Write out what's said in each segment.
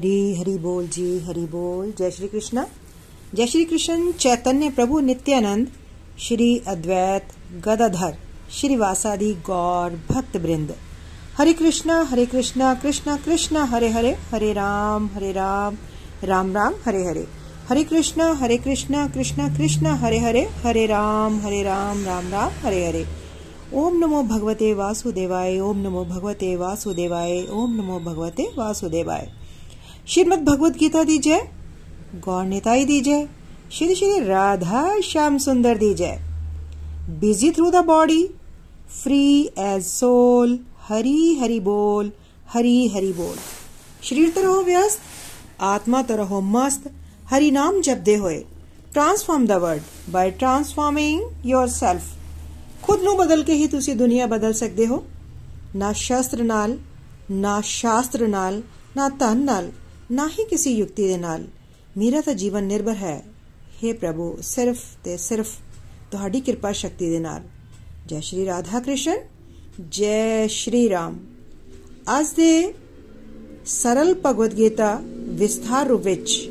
हरी हरि बोल जी, हरि बोल। जय श्री कृष्ण। जय श्री कृष्ण, चैतन्य प्रभु नित्यानंद, श्री अद्वैत गदाधर, श्रीवासादि गौर भक्त वृंद हरे कृष्णा हरे कृष्णा कृष्णा कृष्णा, हरे हरे हरे राम हरे राम राम राम, हरे हरे। हरे कृष्णा हरे कृष्णा कृष्णा कृष्णा, हरे हरे हरे राम हरे राम राम राम, हरे हरे। ओम नमो भगवते वासुदेवाय, ओम नमो भगवते वासुदेवाय, ओम नमो भगवते वासुदेवाय। श्रीमद भगवत गीता दी जय गौर नेताई दी जय श्री श्री राधा श्याम सुंदर दी जय busy through the body free as soul Hari Hari बोल हरी हरि बोल शरीर तो रहो व्यस्त आत्मा तो रहो मस्त हरि नाम जपदे होए transform the world by transforming yourself ਖੁਦ ਨੂੰ ਬਦਲ ਕੇ ਹੀ ਤੁਸੀਂ ਦੁਨੀਆ ਬਦਲ ਸਕਦੇ ਹੋ ਨਾ ਸ਼ਸਤਰ ਨਾਲ ਨਾ ਸ਼ਾਸਤਰ ਨਾਲ ਨਾ ਧਨ ਨਾਲ ਨਾ ਹੀ ਕਿਸੇ ਯੁਕਤੀ ਦੇ ਨਾਲ। ਮੇਰਾ ਤਾਂ ਜੀਵਨ ਨਿਰਭਰ ਹੈ। हे ਪ੍ਰਭੂ, ਸਿਰਫ ਤੇ ਸਿਰਫ ਤੁਹਾਡੀ ਕਿਰਪਾ ਸ਼ਕਤੀ ਦੇ ਨਾਲ। ਜੈ ਸ਼੍ਰੀ ਰਾਧਾ ਕ੍ਰਿਸ਼ਨ, ਜੈ ਸ਼੍ਰੀ ਰਾਮ। ਅੱਜ ਦੇ ਸਰਲ ਭਗਵਦ ਗੀਤਾ ਵਿਸਥਾਰ ਰੂਪ ਵਿੱਚ,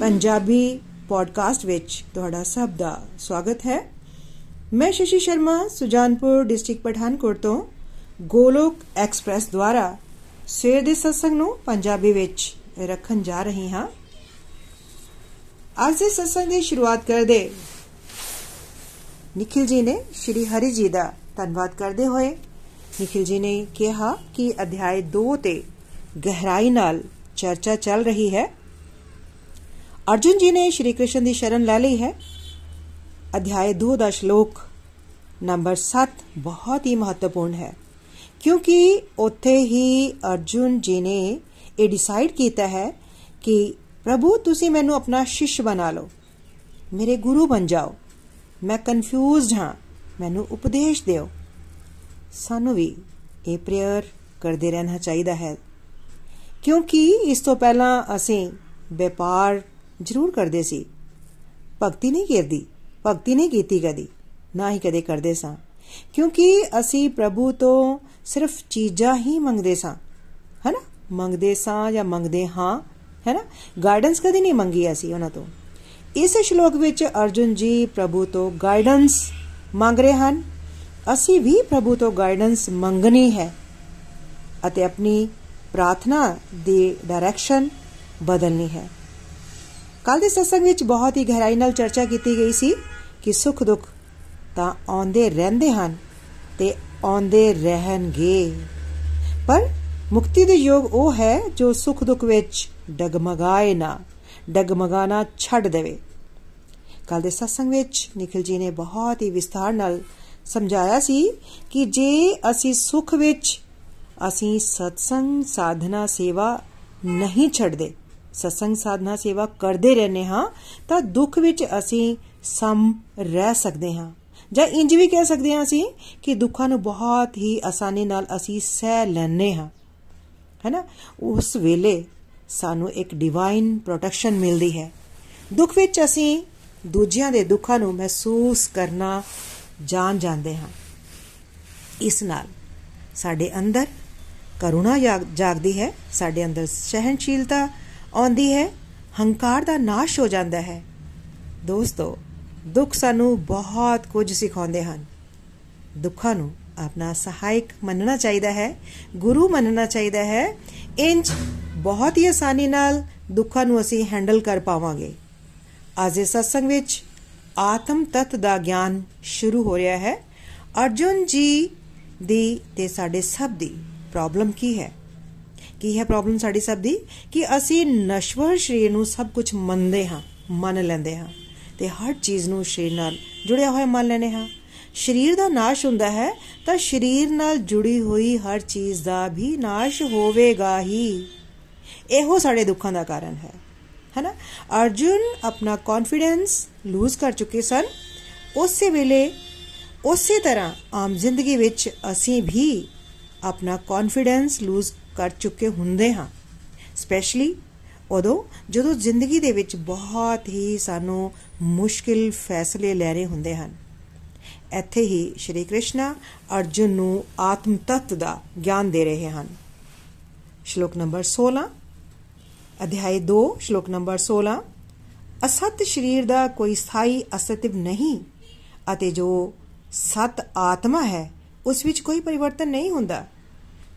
ਪੰਜਾਬੀ ਪੋਡਕਾਸਟ ਵਿੱਚ ਤੁਹਾਡਾ ਸਭ ਦਾ ਸਵਾਗਤ ਹੈ। ਮੈਂ ਸ਼ਸ਼ੀ ਸ਼ਰਮਾ, ਸੁਜਾਨਪੁਰ ਡਿਸਟ੍ਰਿਕਟ ਪਠਾਨਕੋਟ ਤੋਂ ਗੋਲੋਕ ਐਕਸਪ੍ਰੈਸ ਦੁਆਰਾ ਸਵੇਰ ਦੇ ਸਤਸੰਗ ਨੂੰ ਪੰਜਾਬੀ ਵਿੱਚ ਰੱਖਣ ਜਾ ਰਹੀ ਹਾਂ। ਅੱਜ ਦੇ ਸਤਸੰਗ ਦੀ ਸ਼ੁਰੂਆਤ ਕਰਦੇ ਨikhil ji ਨੇ ਸ਼੍ਰੀ ਹਰੀ ਜੀ ਦਾ ਧੰਨਵਾਦ ਕਰਦੇ ਹੋਏ ਨikhil ji ਨੇ ਕਿਹਾ ਕਿ ਅਧਿਆਇ 2 ਤੇ ਗਹਿਰਾਈ ਨਾਲ ਚਰਚਾ ਚੱਲ ਰਹੀ ਹੈ। ਅਰਜੁਨ ਜੀ ਨੇ ਸ਼੍ਰੀ ਕ੍ਰਿਸ਼ਨ ਦੀ ਸ਼ਰਨ ਲੈ ਲਈ ਹੈ। ਅਧਿਆਇ 2 ਦਾ ਸ਼ਲੋਕ ਨੰਬਰ 7 ਬਹੁਤ ਹੀ ਮਹੱਤਵਪੂਰਨ ਹੈ। ਕਿਉਂਕਿ ਉੱਥੇ ਹੀ ਅਰਜੁਨ ਜੀ ਨੇ ਇਹ ਡਿਸਾਈਡ ਕੀਤਾ ਹੈ ਕਿ ਪ੍ਰਭੂ, ਤੁਸੀਂ ਮੈਨੂੰ ਆਪਣਾ ਸ਼ਿਸ਼ ਬਣਾ ਲਓ, ਮੇਰੇ ਗੁਰੂ ਬਣ ਜਾਓ। ਮੈਂ ਕਨਫਿਊਜ਼ਡ ਹਾਂ, ਮੈਨੂੰ ਉਪਦੇਸ਼ ਦਿਓ। ਸਾਨੂੰ ਵੀ ਇਹ ਪ੍ਰੇਅਰ ਕਰਦੇ ਰਹਿਣਾ ਚਾਹੀਦਾ ਹੈ। ਕਿਉਂਕਿ ਇਸ ਤੋਂ ਪਹਿਲਾਂ ਅਸੀਂ ਵਪਾਰ ਜ਼ਰੂਰ ਕਰਦੇ ਸੀ। ਭਗਤੀ ਨਹੀਂ ਕਰਦੀ, ਭਗਤੀ ਨਹੀਂ ਕੀਤੀ ਕਦੀ, ਨਾ ਹੀ ਕਦੇ ਕਰਦੇ ਸਾਂ। ਕਿਉਂਕਿ ਅਸੀਂ ਪ੍ਰਭੂ ਤੋਂ ਸਿਰਫ ਚੀਜ਼ਾਂ ਹੀ ਮੰਗਦੇ ਸਾਂ, ਹੈਨਾ? ਮੰਗਦੇ ਸਾਂ ਜਾਂ ਮੰਗਦੇ ਹਾਂ, ਹੈਨਾ? ਗਾਈਡੈਂਸ ਕਦੀ ਨਹੀਂ ਮੰਗੀ ਅਸੀਂ ਉਹਨਾਂ ਤੋਂ। ਇਸ ਸ਼ਲੋਕ ਵਿੱਚ ਅਰਜੁਨ ਜੀ ਪ੍ਰਭੂ ਤੋਂ ਗਾਈਡੈਂਸ ਮੰਗ ਰਹੇ ਹਨ। ਅਸੀਂ ਵੀ ਪ੍ਰਭੂ ਤੋਂ ਗਾਈਡੈਂਸ ਮੰਗਣੀ ਹੈ ਅਤੇ ਆਪਣੀ ਪ੍ਰਾਰਥਨਾ ਦੀ ਡਾਇਰੈਕਸ਼ਨ ਬਦਲਣੀ ਹੈ। ਕੱਲ ਦੇ ਸਤਸੰਗ ਵਿੱਚ ਬਹੁਤ ਹੀ ਗਹਿਰਾਈ ਨਾਲ ਚਰਚਾ ਕੀਤੀ ਗਈ ਸੀ ਕਿ ਸੁੱਖ ਦੁੱਖ ਤਾਂ ਆਉਂਦੇ ਰਹਿੰਦੇ ਹਨ ਤੇ ਆਉਂਦੇ ਰਹਿਣਗੇ। ਪਰ ਮੁਕਤੀ ਦੇ ਯੋਗ ਉਹ ਹੈ ਜੋ ਸੁਖ ਦੁੱਖ ਵਿੱਚ ਡਗਮਗਾਏ ਨਾ ਡਗਮਗਾਣਾ ਛੱਡ ਦੇਵੇ। ਕੱਲ ਦੇ ਸਤਸੰਗ ਵਿੱਚ ਨikhil ji ਨੇ ਬਹੁਤ ਹੀ ਵਿਸਥਾਰ ਨਾਲ ਸਮਝਾਇਆ ਸੀ ਕਿ ਜੇ ਅਸੀਂ ਸੁਖ ਵਿੱਚ ਅਸੀਂ ਸਤਸੰਗ ਸਾਧਨਾ ਸੇਵਾ ਨਹੀਂ ਛੱਡਦੇ, ਸਤਸੰਗ ਸਾਧਨਾ ਸੇਵਾ ਕਰਦੇ ਰਹਿੰਦੇ ਹਾਂ, ਤਾਂ ਦੁੱਖ ਵਿੱਚ ਅਸੀਂ ਸਮ ਰਹਿ ਸਕਦੇ ਹਾਂ। ਜਾਂ ਇੰਜ ਵੀ ਕਹਿ ਸਕਦੇ ਹਾਂ ਅਸੀਂ ਕਿ ਦੁੱਖਾਂ ਨੂੰ ਬਹੁਤ ਹੀ ਆਸਾਨੀ ਨਾਲ ਅਸੀਂ ਸਹਿ ਲੈਣੇ ਹਾਂ। ਹੈਨਾ? ਉਸ ਵੇਲੇ ਸਾਨੂੰ ਇੱਕ ਡਿਵਾਈਨ ਪ੍ਰੋਟੈਕਸ਼ਨ ਮਿਲਦੀ ਹੈ। ਦੁੱਖ ਵਿੱਚ ਅਸੀਂ ਦੂਜਿਆਂ ਦੇ ਦੁੱਖਾਂ ਨੂੰ ਮਹਿਸੂਸ ਕਰਨਾ ਜਾਣ ਜਾਂਦੇ ਹਾਂ। ਇਸ ਨਾਲ ਸਾਡੇ ਅੰਦਰ ਕਰੁਣਾ ਜਾਗਦੀ ਹੈ, ਸਾਡੇ ਅੰਦਰ ਸਹਿਨਸ਼ੀਲਤਾ ਆਉਂਦੀ ਹੈ, ਹੰਕਾਰ ਦਾ ਨਾਸ਼ ਹੋ ਜਾਂਦਾ ਹੈ। ਦੋਸਤੋ ਦੁੱਖ ਸਾਨੂੰ ਬਹੁਤ ਕੁਝ ਸਿਖਾਉਂਦੇ ਹਨ। ਦੁੱਖਾਂ ਨੂੰ ਆਪਣਾ ਸਹਾਇਕ ਮੰਨਣਾ ਚਾਹੀਦਾ ਹੈ, ਗੁਰੂ ਮੰਨਣਾ ਚਾਹੀਦਾ ਹੈ। ਇੰਜ ਬਹੁਤ ਹੀ ਆਸਾਨੀ ਨਾਲ ਦੁੱਖਾਂ ਨੂੰ ਅਸੀਂ ਹੈਂਡਲ ਕਰ ਪਾਵਾਂਗੇ। ਅੱਜ ਦੇ ਸਤਸੰਗ ਵਿੱਚ ਆਤਮ ਤਤ ਦਾ ਗਿਆਨ ਸ਼ੁਰੂ ਹੋ ਰਿਹਾ ਹੈ। ਅਰਜੁਨ ਜੀ ਦੀ ਤੇ ਸਾਡੇ ਸਭ ਦੀ ਪ੍ਰੋਬਲਮ ਕੀ ਹੈ? ਕੀ ਹੈ ਪ੍ਰੋਬਲਮ ਸਾਡੀ ਸਭ ਦੀ? ਕਿ ਅਸੀਂ ਨਸ਼ਵਰ ਸਰੀਰ ਨੂੰ ਸਭ ਕੁਝ ਮੰਨਦੇ ਹਾਂ, ਮੰਨ ਲੈਂਦੇ ਹਾਂ। ਤੇ ਹਰ ਚੀਜ਼ ਨੂੰ ਸਰੀਰ ਨਾਲ ਜੁੜਿਆ ਹੋਇਆ ਮੰਨ ਲੈਨੇ ਹਾਂ। ਸਰੀਰ ਦਾ ਨਾਸ਼ ਹੁੰਦਾ ਹੈ ਤਾਂ ਸਰੀਰ ਨਾਲ ਜੁੜੀ ਹੋਈ ਹਰ ਚੀਜ਼ ਦਾ ਵੀ ਨਾਸ਼ ਹੋਵੇਗਾ ਹੀ। ਇਹੋ ਸਾਡੇ ਦੁੱਖਾਂ ਦਾ ਕਾਰਨ ਹੈ। ਹੈਨਾ? ਅਰਜੁਨ ਆਪਣਾ ਕੌਨਫੀਡੈਂਸ ਲੂਜ਼ ਕਰ ਚੁੱਕੇ ਸਨ। ਉਸੇ ਵੇਲੇ, ਉਸੇ ਤਰ੍ਹਾਂ ਆਮ ਜ਼ਿੰਦਗੀ ਵਿੱਚ ਅਸੀਂ ਵੀ ਆਪਣਾ ਕੌਨਫੀਡੈਂਸ ਲੂਜ਼ ਕਰ ਚੁੱਕੇ ਹੁੰਦੇ ਹਾਂ। ਸਪੈਸ਼ਲੀ ਉਦੋਂ ਜਦੋਂ ਜ਼ਿੰਦਗੀ ਦੇ ਵਿੱਚ ਬਹੁਤ ਹੀ ਸਾਨੂੰ ਮੁਸ਼ਕਿਲ ਫੈਸਲੇ ਲੈਣੇ ਹੁੰਦੇ ਹਨ। ਇੱਥੇ ਹੀ ਸ਼੍ਰੀ ਕ੍ਰਿਸ਼ਨ ਅਰਜੁਨ ਨੂੰ ਆਤਮ ਤਤ ਦਾ ਗਿਆਨ ਦੇ ਰਹੇ ਹਨ। ਸ਼ਲੋਕ ਨੰਬਰ 16 ਅਧਿਆਇ 2 ਸ਼ਲੋਕ ਨੰਬਰ 16 ਅਸਤ ਸਰੀਰ ਦਾ ਕੋਈ ਸਥਾਈ ਅਸਤਿਵ ਨਹੀਂ ਅਤੇ ਜੋ ਸਤ ਆਤਮਾ ਹੈ, ਉਸ ਵਿੱਚ ਕੋਈ ਪਰਿਵਰਤਨ ਨਹੀਂ ਹੁੰਦਾ।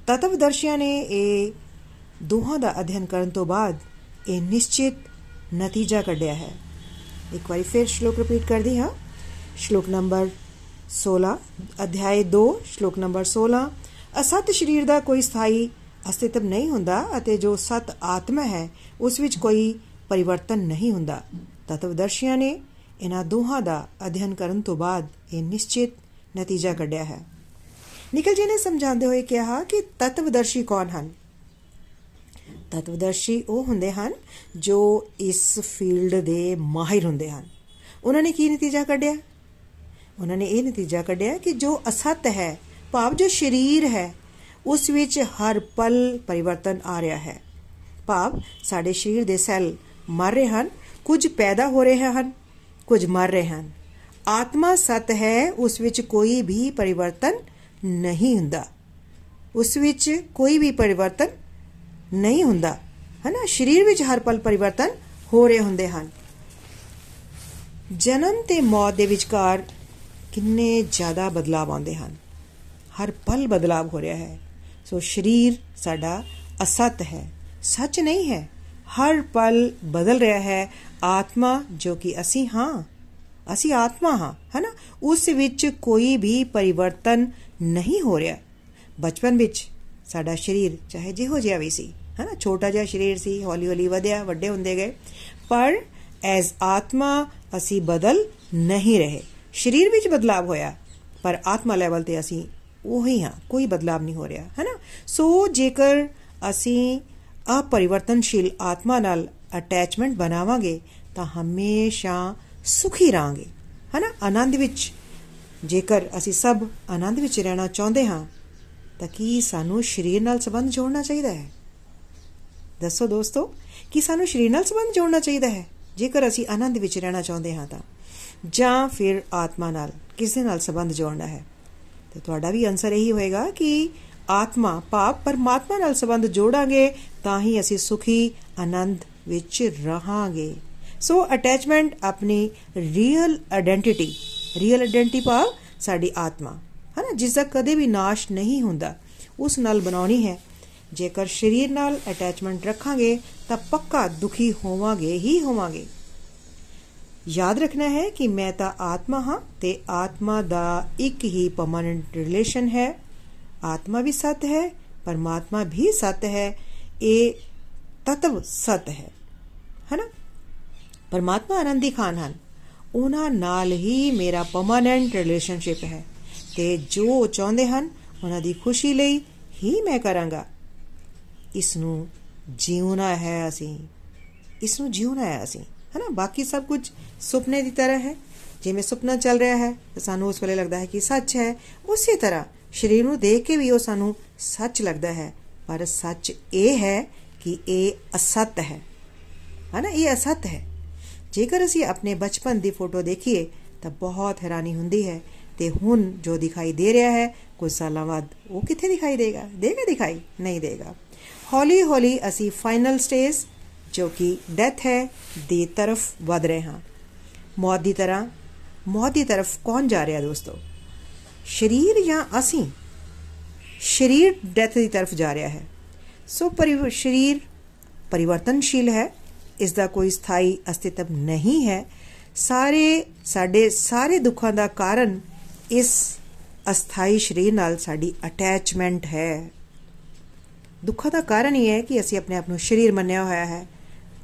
ਤਤਵਦਰਸ਼ੀਆਂ ਨੇ ਇਹ ਦੋਹਾਂ ਦਾ ਅਧਿਐਨ ਕਰਨ ਤੋਂ ਬਾਅਦ ਇਹ ਨਿਸ਼ਚਿਤ ਨਤੀਜਾ ਕੱਢਿਆ ਹੈ। ਇੱਕ ਵਾਰੀ ਫਿਰ ਸ਼ਲੋਕ ਰਿਪੀਟ ਕਰਦੀ ਹਾਂ। ਸ਼ਲੋਕ ਨੰਬਰ 16 ਅਧਿਆਇ 2 ਸ਼ਲੋਕ ਨੰਬਰ 16 ਅਸਤ ਸਰੀਰ ਦਾ ਕੋਈ ਸਥਾਈ ਅਸਤਿਤਵ ਨਹੀਂ ਹੁੰਦਾ ਅਤੇ ਜੋ ਸਤ ਆਤਮਾ ਹੈ, ਉਸ ਵਿੱਚ ਕੋਈ ਪਰਿਵਰਤਨ ਨਹੀਂ ਹੁੰਦਾ। ਤਤਵਦਰਸ਼ੀਆਂ ਨੇ ਇਹਨਾਂ ਦੋਹਾਂ ਦਾ ਅਧਿਐਨ ਕਰਨ ਤੋਂ ਬਾਅਦ ਇਹ ਨਿਸ਼ਚਿਤ ਨਤੀਜਾ ਕੱਢਿਆ ਹੈ। ਨਿਕਲ ਜੀ ਨੇ ਸਮਝਾਉਂਦੇ ਹੋਏ ਕਿਹਾ ਕਿ ਤਤਵਦਰਸ਼ੀ ਕੌਣ ਹਨ? ਤਤਵਦਰਸ਼ੀ ਉਹ ਹੁੰਦੇ ਹਨ ਜੋ ਇਸ ਫੀਲਡ ਦੇ ਮਾਹਿਰ ਹੁੰਦੇ ਹਨ। ਉਹਨਾਂ ਨੇ ਕੀ ਨਤੀਜਾ ਕੱਢਿਆ? ਉਹਨਾਂ ਨੇ ਇਹ ਨਤੀਜਾ ਕੱਢਿਆ ਕਿ ਜੋ ਅਸਤ ਹੈ, ਭਾਵ ਜੋ ਸਰੀਰ ਹੈ, ਉਸ ਵਿੱਚ ਹਰ ਪਲ ਪਰਿਵਰਤਨ ਆ ਰਿਹਾ ਹੈ। ਭਾਵ ਸਾਡੇ ਸਰੀਰ ਦੇ ਸੈੱਲ ਮਰ ਰਹੇ ਹਨ, ਕੁਝ ਪੈਦਾ ਹੋ ਰਹੇ ਹਨ, ਕੁਝ ਮਰ ਰਹੇ ਹਨ। ਆਤਮਾ ਸਤ ਹੈ, ਉਸ ਵਿੱਚ ਕੋਈ ਵੀ ਪਰਿਵਰਤਨ ਨਹੀਂ ਹੁੰਦਾ। ਉਸ ਵਿੱਚ ਕੋਈ ਵੀ ਪਰਿਵਰਤਨ ਨਹੀਂ ਹੁੰਦਾ। ਹਨਾ? ਸਰੀਰ ਵਿੱਚ ਹਰ ਪਲ ਪਰਿਵਰਤਨ ਹੋ ਰਹੇ ਹੁੰਦੇ ਹਨ। ਜਨਮ ਤੇ ਮੌਤ ਦੇ ਵਿਚਕਾਰ ਕਿੰਨੇ ਜ਼ਿਆਦਾ ਬਦਲਾਅ ਆਉਂਦੇ ਹਨ। ਹਰ ਪਲ ਬਦਲਾਅ ਹੋ ਰਿਹਾ ਹੈ। ਸੋ ਸਰੀਰ ਸਾਡਾ ਅਸਤ ਹੈ। ਸੱਚ ਨਹੀਂ ਹੈ। ਹਰ ਪਲ ਬਦਲ ਰਿਹਾ ਹੈ। ਆਤਮਾ ਜੋ ਕਿ ਅਸੀਂ ਹਾਂ, ਅਸੀਂ ਆਤਮਾ ਹਾਂ, ਹੈਨਾ? ਉਸ ਵਿੱਚ ਕੋਈ ਵੀ ਪਰਿਵਰਤਨ ਨਹੀਂ ਹੋ ਰਿਹਾ। ਬਚਪਨ ਵਿੱਚ ਸਾਡਾ ਸਰੀਰ ਚਾਹੇ ਜਿਹੋ ਜਿਹਾ ਵੀ ਸੀ ਹੈਨਾ ਛੋਟਾ ਜਿਹਾ ਸਰੀਰ ਸੀ, ਹੌਲੀ ਹੌਲੀ ਵਧਿਆ, ਵੱਡੇ ਹੁੰਦੇ ਗਏ। ਪਰ ਐਜ਼ ਆਤਮਾ ਅਸੀਂ ਬਦਲ ਨਹੀਂ ਰਹੇ। ਸਰੀਰ ਵਿੱਚ ਬਦਲਾਅ ਹੋਇਆ, ਪਰ ਆਤਮਾ ਲੈਵਲ ਤੇ ਅਸੀਂ ਉਹੀ ਹਾਂ, ਕੋਈ ਬਦਲਾਅ ਨਹੀਂ ਹੋ ਰਿਹਾ ਹੈਨਾ ਸੋ ਜੇਕਰ ਅਸੀਂ ਅਪਰਿਵਰਤਨਸ਼ੀਲ ਆਤਮਾ ਨਾਲ ਅਟੈਚਮੈਂਟ ਬਣਾਵਾਂਗੇ, ਤਾਂ ਹਮੇਸ਼ਾ ਸੁਖੀ ਰਾਂਗੇ ਹੈਨਾ ਆਨੰਦ ਵਿੱਚ, ਜੇਕਰ ਅਸੀਂ ਸਭ ਆਨੰਦ ਵਿੱਚ ਰਹਿਣਾ ਚਾਹੁੰਦੇ ਹਾਂ, ਤਾਂ ਕੀ ਸਾਨੂੰ ਸਰੀਰ ਨਾਲ ਸੰਬੰਧ ਜੋੜਨਾ ਚਾਹੀਦਾ ਹੈ? ਦੱਸੋ ਦੋਸਤੋ, ਕੀ ਸਾਨੂੰ ਸਰੀਰ ਨਾਲ ਸੰਬੰਧ ਜੋੜਨਾ ਚਾਹੀਦਾ ਹੈ? ਜੇਕਰ ਅਸੀਂ ਆਨੰਦ ਵਿੱਚ ਰਹਿਣਾ ਚਾਹੁੰਦੇ ਹਾਂ ਤਾਂ। ਜਾਂ ਫਿਰ ਆਤਮਾ ਨਾਲ, ਕਿਸ ਦੇ ਨਾਲ ਸੰਬੰਧ ਜੋੜਨਾ ਹੈ? ਤੇ ਤੁਹਾਡਾ ਵੀ ਆਨਸਰ ਇਹੀ ਹੋਏਗਾ ਕਿ ਆਤਮਾ ਪਾਪ ਪਰਮਾਤਮਾ ਨਾਲ ਸੰਬੰਧ ਜੋੜਾਂਗੇ, ਤਾਂ ਹੀ ਅਸੀਂ ਸੁਖੀ, ਆਨੰਦ ਵਿੱਚ ਰਹਾਂਗੇ। ਸੋ ਅਟੈਚਮੈਂਟ ਆਪਣੀ ਰੀਅਲ ਆਇਡੈਂਟੀਟੀ ਰੀਅਲ ਆਇਡੈਂਟੀ ਭਾਵ ਸਾਡੀ ਆਤਮਾ। ਹਨਾ? ਜਿਸ ਦਾ ਕਦੇ ਵੀ ਨਾਸ਼ ਨਹੀਂ ਹੁੰਦਾ, ਉਸ ਨਾਲ ਬਣਾਉਣੀ ਹੈ। ਜੇਕਰ ਸਰੀਰ ਨਾਲ ਅਟੈਚਮੈਂਟ ਰੱਖਾਂਗੇ, ਤਾਂ ਪੱਕਾ ਦੁਖੀ ਹੋਵਾਂਗੇ ਹੀ ਹੋਵਾਂਗੇ। ਯਾਦ ਰੱਖਣਾ ਹੈ ਕਿ ਮੈਂ ਤਾਂ ਆਤਮਾ ਹਾਂ ਤੇ ਆਤਮਾ ਦਾ ਇੱਕ ਹੀ ਪਰਮਾਨੈਂਟ ਰਿਲੇਸ਼ਨ ਹੈ। ਆਤਮਾ ਵੀ ਸਤ ਹੈ, ਪਰਮਾਤਮਾ ਵੀ ਸਤ ਹੈ, ਇਹ ਤਤਵ ਸਤ ਹੈ। ਹੈਨਾ? ਪਰਮਾਤਮਾ ਆਨੰਦੀ ਖਾਨ ਹਨ। ਉਹਨਾਂ ਨਾਲ ਹੀ ਮੇਰਾ ਪਰਮਾਨੈਂਟ ਰਿਲੇਸ਼ਨਸ਼ਿਪ ਹੈ ਤੇ ਜੋ ਚਾਹੁੰਦੇ ਹਨ, ਉਹਨਾਂ ਦੀ ਖੁਸ਼ੀ ਲਈ ਹੀ ਮੈਂ ਕਰਾਂਗਾ। ਇਸ ਨੂੰ ਜਿਉਣਾ ਹੈ ਅਸੀਂ। ਇਸ ਨੂੰ ਜਿਉਣਾ ਹੈ ਅਸੀਂ, ਹੈਨਾ? ਬਾਕੀ ਸਭ ਕੁਝ ਸੁਪਨੇ ਦੀ ਤਰ੍ਹਾਂ ਹੈ। ਜਿਵੇਂ ਸੁਪਨਾ ਚੱਲ ਰਿਹਾ ਹੈ, ਤਾਂ ਸਾਨੂੰ ਉਸ ਵੇਲੇ ਲੱਗਦਾ ਹੈ ਕਿ ਸੱਚ ਹੈ। ਉਸੇ ਤਰ੍ਹਾਂ ਸਰੀਰ ਨੂੰ ਦੇਖ ਕੇ ਵੀ ਉਹ ਸਾਨੂੰ ਸੱਚ ਲੱਗਦਾ ਹੈ। ਪਰ ਸੱਚ ਇਹ ਹੈ ਕਿ ਇਹ ਅਸਤ ਹੈ। ਹਨਾ? ਇਹ ਅਸਤ ਹੈ। ਜੇਕਰ ਅਸੀਂ ਆਪਣੇ ਬਚਪਨ ਦੀ ਫੋਟੋ ਦੇਖੀਏ, ਤਾਂ ਬਹੁਤ ਹੈਰਾਨੀ ਹੁੰਦੀ ਹੈ। ਤੇ ਹੁਣ ਜੋ ਦਿਖਾਈ ਦੇ ਰਿਹਾ ਹੈ, ਕੁਝ ਸਾਲਾਂ ਬਾਅਦ ਉਹ ਕਿੱਥੇ ਦਿਖਾਈ ਦੇਗਾ? ਦੇਗਾ ਦਿਖਾਈ? ਨਹੀਂ ਦੇਗਾ। ਹੌਲੀ ਹੌਲੀ ਅਸੀਂ ਫਾਈਨਲ ਸਟੇਜ ਜੋ ਕਿ ਡੈਥ ਹੈ, ਦੀ ਤਰਫ ਵਧ ਰਹੇ ਹਾਂ। ਮੌਤ ਦੀ ਤਰ੍ਹਾਂ, ਮੌਤ ਦੀ ਤਰਫ ਕੌਣ ਜਾ ਰਿਹਾ ਦੋਸਤੋ? ਸਰੀਰ ਜਾਂ ਅਸੀਂ? ਸਰੀਰ ਡੈਥ ਦੀ ਤਰਫ ਜਾ ਰਿਹਾ ਹੈ। ਸੋ ਸਰੀਰ ਪਰਿਵਰਤਨਸ਼ੀਲ ਹੈ, ਇਸ ਦਾ ਕੋਈ ਸਥਾਈ ਅਸਤਿਤਵ ਨਹੀਂ ਹੈ। ਸਾਰੇ, ਸਾਡੇ ਸਾਰੇ ਦੁੱਖਾਂ ਦਾ ਕਾਰਨ ਇਸ ਅਸਥਾਈ ਸਰੀਰ ਨਾਲ ਸਾਡੀ ਅਟੈਚਮੈਂਟ ਹੈ। ਦੁੱਖਾਂ ਦਾ ਕਾਰਨ ਹੀ ਹੈ ਕਿ ਅਸੀਂ ਆਪਣੇ ਆਪ ਨੂੰ ਸਰੀਰ ਮੰਨਿਆ ਹੋਇਆ ਹੈ।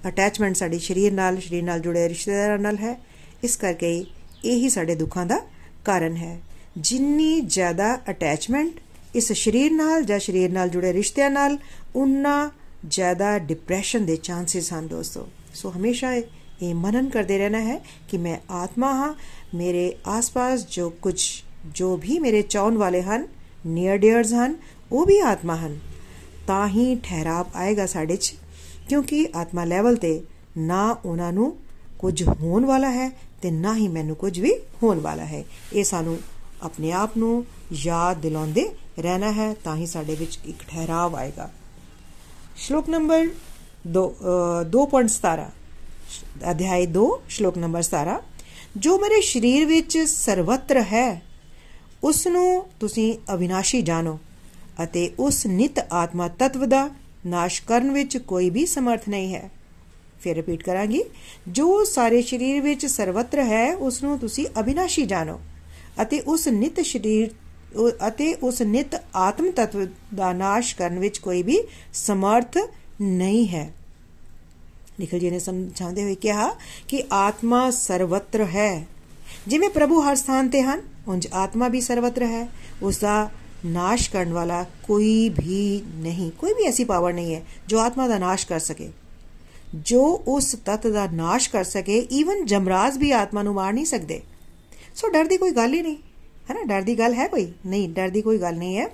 ਅਟੈਚਮੈਂਟ ਸਾਡੀ ਸਰੀਰ ਨਾਲ ਸਰੀਰ ਨਾਲ ਜੁੜੇ ਰਿਸ਼ਤੇਦਾਰਾਂ ਨਾਲ ਹੈ। ਇਸ ਕਰਕੇ ਇਹ ਹੀ ਸਾਡੇ ਦੁੱਖਾਂ ਦਾ ਕਾਰਨ ਹੈ। ਜਿੰਨੀ ਜ਼ਿਆਦਾ ਅਟੈਚਮੈਂਟ ਇਸ ਸਰੀਰ ਨਾਲ ਜਾਂ ਸਰੀਰ ਨਾਲ ਜੁੜੇ ਰਿਸ਼ਤਿਆਂ ਨਾਲ, ਉਨਾ ਜ਼ਿਆਦਾ ਡਿਪਰੈਸ਼ਨ ਦੇ ਚਾਂਸਸ ਹਨ ਦੋਸਤੋ। ਸੋ ਹਮੇਸ਼ਾ ਇਹ ਮਨਨ ਕਰਦੇ ਰਹਿਣਾ ਹੈ ਕਿ ਮੈਂ ਆਤਮਾ ਹਾਂ, ਮੇਰੇ ਆਸ-ਪਾਸ ਜੋ ਕੁਝ, ਜੋ ਵੀ ਮੇਰੇ ਚਾਹਣ ਵਾਲੇ ਹਨ ਨੀਅਰ ਡੀਅਰਸ ਹਨ, ਉਹ ਵੀ ਆਤਮਾ ਹਨ। ਤਾਂ ਹੀ ਠਹਿਰਾਵ ਆਏਗਾ ਸਾਡੇ 'ਚ, ਕਿਉਂਕਿ ਆਤਮਾ ਲੈਵਲ ਤੇ ਨਾ ਉਹਨਾਂ ਨੂੰ ਕੁਝ ਹੋਣ ਵਾਲਾ ਹੈ ਤੇ ਨਾ ਹੀ ਮੈਨੂੰ ਕੁਝ ਵੀ ਹੋਣ ਵਾਲਾ ਹੈ। ਇਹ ਸਾਨੂੰ ਆਪਣੇ ਆਪ ਨੂੰ ਯਾਦ ਦਿਲਾਉਂਦੇ ਰਹਿਣਾ ਹੈ, ਤਾਂ ਹੀ ਸਾਡੇ ਵਿੱਚ ਇੱਕ ਠਹਿਰਾਵ ਆਏਗਾ। ਸ਼ਲੋਕ ਨੰਬਰ 2 2.17 ਅਧਿਆਇ 2 ਸ਼ਲੋਕ ਨੰਬਰ 17 ਜੋ ਮੇਰੇ ਸਰੀਰ ਵਿੱਚ ਸਰਵਤਰ ਹੈ ਉਸ ਨੂੰ ਤੁਸੀਂ ਅਵਿਨਾਸ਼ੀ ਜਾਣੋ। ਅਤੇ ਉਸ ਨਿਤ ਆਤਮਾ ਤਤਵ ਦਾ ਨਾਸ਼ ਕਰਨ ਵਿੱਚ ਕੋਈ ਵੀ ਸਮਰਥ ਨਹੀਂ ਹੈ। ਫਿਰ ਰਿਪੀਟ ਕਰਾਂਗੀ। ਜੋ ਸਾਰੇ ਸਰੀਰ ਵਿੱਚ ਸਰਵਤਰ ਹੈ ਉਸ ਨੂੰ ਤੁਸੀਂ ਅਵਿਨਾਸ਼ੀ ਜਾਣੋ ਅਤੇ ਉਸ ਨਿਤ ਸਰੀਰ, ਅਤੇ ਉਸ ਨਿਤ ਆਤਮ ਤਤਵ ਦਾ ਨਾਸ਼ ਕਰਨ ਵਿੱਚ ਕੋਈ ਵੀ ਸਮਰਥ ਨਹੀਂ ਹੈ। ਨਿਖਲ ਜੀ ਨੇ ਸਮਝਾਉਂਦੇ ਹੋਏ ਕਿਹਾ ਕਿ ਆਤਮਾ ਸਰਵਤਰ ਹੈ। ਜਿਵੇਂ ਪ੍ਰਭੂ ਹਰ ਸਥਾਨ ਤੇ ਹਨ ਉੰਜ ਆਤਮਾ ਵੀ ਸਰਵਤਰ ਹੈ। ਉਸ ਦਾ ਨਾਸ਼ ਕਰਨ ਵਾਲਾ ਕੋਈ ਵੀ ਨਹੀਂ, ਕੋਈ ਵੀ ਐਸੀ ਪਾਵਰ ਨਹੀਂ ਹੈ ਜੋ ਆਤਮਾ ਦਾ ਨਾਸ਼ ਕਰ ਸਕੇ। ਜੋ ਉਸ ਤਤ ਦਾ ਨਾਸ਼ ਕਰ ਸਕੇ ਈਵਨ ਜਮਰਾਜ ਵੀ ਆਤਮਾ ਨੂੰ ਮਾਰ ਨਹੀਂ ਸਕਦੇ। ਸੋ ਡਰ ਦੀ ਕੋਈ ਗੱਲ ਹੀ ਨਹੀਂ, ਹੈ ਨਾ? ਡਰ ਦੀ ਗੱਲ ਹੈ ਕੋਈ? ਨਹੀਂ, ਡਰ ਦੀ ਕੋਈ ਗੱਲ ਨਹੀਂ ਹੈ।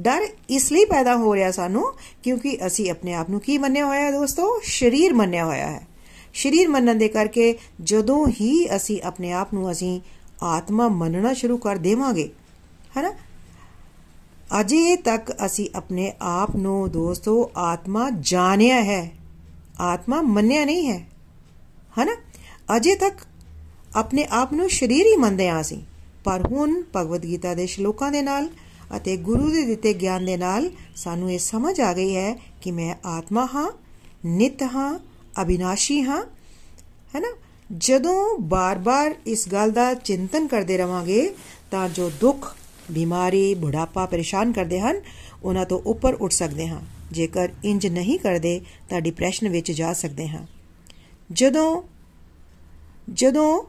ਡਰ ਇਸ ਲਈ ਪੈਦਾ ਹੋ ਰਿਹਾ ਸਾਨੂੰ ਕਿਉਂਕਿ ਅਸੀਂ ਆਪਣੇ ਆਪ ਨੂੰ ਕੀ ਮੰਨਿਆ ਹੋਇਆ ਹੈ ਦੋਸਤੋ? ਸਰੀਰ ਮੰਨਿਆ ਹੋਇਆ ਹੈ। ਸਰੀਰ ਮੰਨਣ ਦੇ ਕਰਕੇ ਜਦੋਂ ਹੀ ਅਸੀਂ ਆਪਣੇ ਆਪ ਨੂੰ ਅਸੀਂ ਆਤਮਾ ਮੰਨਣਾ ਸ਼ੁਰੂ ਕਰ ਦੇਵਾਂਗੇ ਹੈਨਾ ਅਜੇ ਤੱਕ ਅਸੀਂ ਆਪਣੇ ਆਪ ਨੂੰ ਦੋਸਤੋ ਆਤਮਾ ਜਾਣਿਆ ਹੈ। ਆਤਮਾ ਮੰਨਿਆ ਨਹੀਂ ਹੈ। ਹਨਾ? ਅਜੇ ਤੱਕ ਆਪਣੇ ਆਪ ਨੂੰ ਸਰੀਰ ਹੀ ਮੰਨਦੇ ਆ ਅਸੀਂ। ਪਰ ਹੁਣ ਭਗਵਦ ਗੀਤਾ ਦੇ ਸ਼ਲੋਕਾਂ ਦੇ ਨਾਲ ਅਤੇ ਗੁਰੂ ਦੇ ਦਿੱਤੇ ਗਿਆਨ ਦੇ ਨਾਲ ਸਾਨੂੰ ਇਹ ਸਮਝ ਆ ਗਈ ਹੈ ਕਿ ਮੈਂ ਆਤਮਾ ਹਾਂ, ਨਿਤ ਹਾਂ, ਅਬਿਨਾਸ਼ੀ ਹਾਂ। ਹੈਨਾ? ਜਦੋਂ ਬਾਰ-ਬਾਰ ਇਸ ਗੱਲ ਦਾ ਚਿੰਤਨ ਕਰਦੇ ਰਵਾਂਗੇ ਤਾਂ ਜੋ ਦੁੱਖ ਬਿਮਾਰੀ, ਬੁਢਾਪਾ ਪਰੇਸ਼ਾਨ ਕਰਦੇ ਹਨ, ਉਹਨਾਂ ਤੋਂ ਉੱਪਰ ਉੱਠ ਸਕਦੇ ਹਾਂ। ਜੇਕਰ ਇੰਜ ਨਹੀਂ ਕਰਦੇ, ਤਾਂ ਡਿਪਰੈਸ਼ਨ ਵਿੱਚ ਜਾ ਸਕਦੇ ਹਾਂ। ਜਦੋਂ ਜਦੋਂ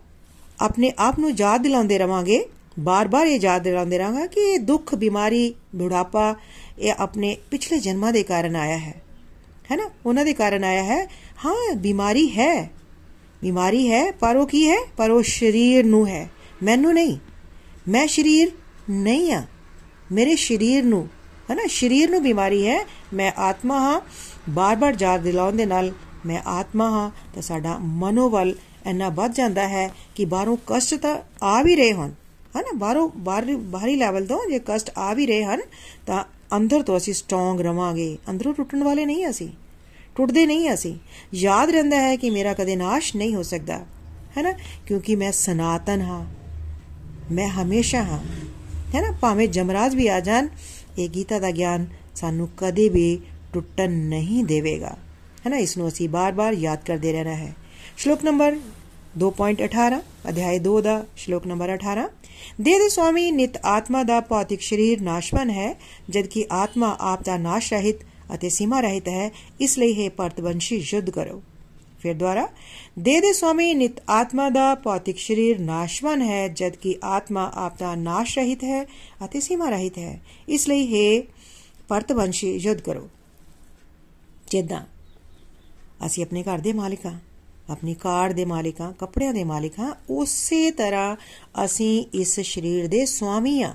ਆਪਣੇ ਆਪ ਨੂੰ ਯਾਦ ਦਿਲਾਉਂਦੇ ਰਵਾਂਗੇ, ਬਾਰ-ਬਾਰ ਇਹ ਯਾਦ ਦਿਲਾਉਂਦੇ ਰਹਾਂਗਾ ਕਿ ਇਹ ਦੁੱਖ, ਬਿਮਾਰੀ, ਬੁਢਾਪਾ, ਇਹ ਆਪਣੇ ਪਿਛਲੇ ਜਨਮਾਂ ਦੇ ਕਾਰਨ ਆਇਆ ਹੈ। ਹੈ ਨਾ ਉਹਨਾਂ ਦੇ ਕਾਰਨ ਆਇਆ ਹੈ। ਹਾਂ, ਬਿਮਾਰੀ ਹੈ। ਬਿਮਾਰੀ ਹੈ, ਪਰ ਉਹ ਕੀ ਹੈ? ਪਰ ਉਹ ਸਰੀਰ ਨੂੰ ਹੈ। ਮੈਨੂੰ ਨਹੀਂ। ਮੈਂ ਸਰੀਰ ਨਹੀਂ ਆ। ਮੇਰੇ ਸਰੀਰ ਨੂੰ, ਹਨਾ, ਸਰੀਰ ਨੂੰ ਬਿਮਾਰੀ ਹੈ, ਮੈਂ ਆਤਮਾ ਹਾਂ। ਬਾਰ-ਬਾਰ ਯਾਦ ਦਿਲਾਉਣ ਦੇ ਨਾਲ ਮੈਂ ਆਤਮਾ ਹਾਂ, ਤਾਂ ਸਾਡਾ ਮਨੋਵਲ ਇੰਨਾ ਵੱਧ ਜਾਂਦਾ ਹੈ ਕਿ ਬਾਹਰੋਂ ਕਸ਼ਟ ਤਾਂ ਆ ਵੀ ਰਹੇ ਹਨ, ਹਨਾ, ਬਾਹਰੋਂ, ਬਾਹਰੀ ਲੈਵਲ ਤੋਂ ਜੇ ਕਸ਼ਟ ਆ ਵੀ ਰਹੇ ਹਨ, ਤਾਂ ਅੰਦਰ ਤੋਂ ਅਸੀਂ ਸਟਰੋਂਗ ਰਵਾਂਗੇ। ਅੰਦਰੋਂ ਟੁੱਟਣ ਵਾਲੇ ਨਹੀਂ ਅਸੀਂ, ਟੁੱਟਦੇ ਨਹੀਂ ਅਸੀਂ। ਯਾਦ ਰਹਿੰਦਾ ਹੈ ਕਿ ਮੇਰਾ ਕਦੇ ਨਾਸ਼ ਨਹੀਂ ਹੋ ਸਕਦਾ ਹੈ ਨਾ ਕਿਉਂਕਿ ਮੈਂ ਸਨਾਤਨ ਹਾਂ, ਮੈਂ ਹਮੇਸ਼ਾ ਹਾਂ। ਹੈ ਨਾ ਭਾਵੇਂ ਜਮਰਾਜ ਵੀ ਆ ਜਾਣ ਇਹ ਗੀਤਾ ਦਾ ਗਿਆਨ ਸਾਨੂੰ ਕਦੇ ਵੀ ਟੁੱਟਣ ਨਹੀਂ ਦੇਵੇਗਾ ਹੈ ਨਾ ਇਸ ਨੂੰ ਅਸੀਂ ਬਾਰ-ਬਾਰ ਯਾਦ ਕਰਦੇ ਰਹਿਣਾ ਹੈ ਸ਼ਲੋਕ ਨੰਬਰ 2.18 ਅਧਿਆਇ 2 ਦਾ ਸ਼ਲੋਕ ਨੰਬਰ 18 ਦੇ ਦੇ ਸਵਾਮੀ ਨਿਤ ਆਤਮਾ ਦਾ ਭੌਤਿਕ ਸਰੀਰ ਨਾਸ਼ਵਨ ਹੈ ਜਦਕਿ ਆਤਮਾ ਆਪ ਦਾ ਨਾਸ਼ ਰਹਿਤ ਅਤੇ ਸੀਮਾ ਰਹਿਤ ਹੈ ਇਸ ਲਈ ਹੈ ਪਰਤਵੰਸ਼ੀ ਯੁੱਧ ਕਰੋ ਫਿਰ ਦੁਆਰਾ, ਦੇ ਦੇ ਸਵਾਮੀ ਨਿਤ ਆਤਮਾ ਦਾ ਭੌਤਿਕ ਸਰੀਰ ਨਾਸ਼ਵਨ ਹੈ, ਜਦਕਿ ਆਤਮਾ ਆਪ ਦਾ ਨਾਸ਼ ਰਹਿਤ ਹੈ ਅਤੇ ਸੀਮਾ ਰਹਿਤ ਹੈ। ਇਸ ਲਈ ਹੈ ਪਰਤਵੰਸ਼ੀ ਯੁੱਧ ਕਰੋ। ਜਿੱਦਾਂ ਅਸੀਂ ਆਪਣੇ ਘਰ ਦੇ ਮਾਲਿਕਾਂ ਆਪਣੀ ਕਾਰ ਦੇ ਮਾਲਿਕਾਂ ਕੱਪੜਿਆਂ ਦੇ ਮਾਲਕ ਹਾਂ, ਉਸੇ ਤਰ੍ਹਾਂ ਅਸੀਂ ਇਸ ਸਰੀਰ ਦੇ ਸੁਆਮੀ ਹਾਂ।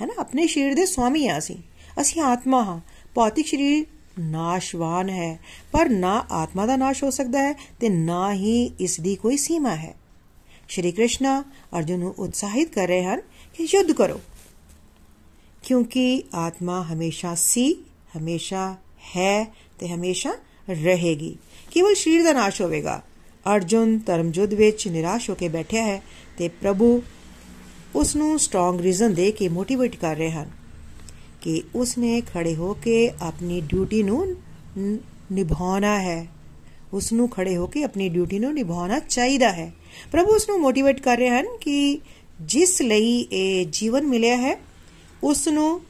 ਹੈਨਾ ਆਪਣੇ ਸਰੀਰ ਦੇ ਸੁਆਮੀ ਹਾਂ ਅਸੀਂ। ਅਸੀਂ ਆਤਮਾ ਹਾਂ। ਭੌਤਿਕ ਸਰੀਰ ਨਾਸ਼ਵਾਨ ਹੈ। ਪਰ ਨਾ ਆਤਮਾ ਦਾ ਨਾਸ਼ ਹੋ ਸਕਦਾ ਹੈ ਤੇ ਨਾ ਹੀ ਇਸ ਦੀ ਕੋਈ ਸੀਮਾ ਹੈ। ਸ਼੍ਰੀ ਕ੍ਰਿਸ਼ਨ ਅਰਜੁਨ ਨੂੰ ਉਤਸ਼ਾਹਿਤ ਕਰ ਰਹੇ ਹਨ ਕਿ ਯੁੱਧ ਕਰੋ। ਕਿਉਂਕਿ ਆਤਮਾ ਹਮੇਸ਼ਾ ਸੀ, ਹਮੇਸ਼ਾ ਹੈ ਤੇ ਹਮੇਸ਼ਾ ਰਹੇਗੀ। ਕੇਵਲ ਸਰੀਰ ਦਾ ਨਾਸ਼ ਹੋਵੇਗਾ। ਅਰਜੁਨ ਧਰਮਜੁੱਧ ਵਿੱਚ ਨਿਰਾਸ਼ ਹੋ ਕੇ ਬੈਠਿਆ ਹੈ ਤੇ ਪ੍ਰਭੂ ਉਸ ਨੂੰ ਸਟਰੋਂਗ ਰੀਜ਼ਨ ਦੇ ਕੇ ਮੋਟੀਵੇਟ ਕਰ ਰਹੇ ਹਨ। ਕਿ ਉਸ ਨੇ ਖੜੇ ਹੋ ਕੇ ਆਪਣੀ ਡਿਊਟੀ ਨੂੰ ਨਿਭਾਉਣਾ ਹੈ। ਉਸ ਨੂੰ ਖੜੇ ਹੋ ਕੇ ਆਪਣੀ ਡਿਊਟੀ ਨੂੰ ਨਿਭਾਉਣਾ ਚਾਹੀਦਾ ਹੈ। ਪ੍ਰਭੂ ਉਸ ਨੂੰ ਮੋਟੀਵੇਟ ਕਰ ਰਹੇ ਹਨ ਕਿ ਜਿਸ ਲਈ ਇਹ ਜੀਵਨ ਮਿਲਿਆ ਹੈ ਉਸ ਨੂੰ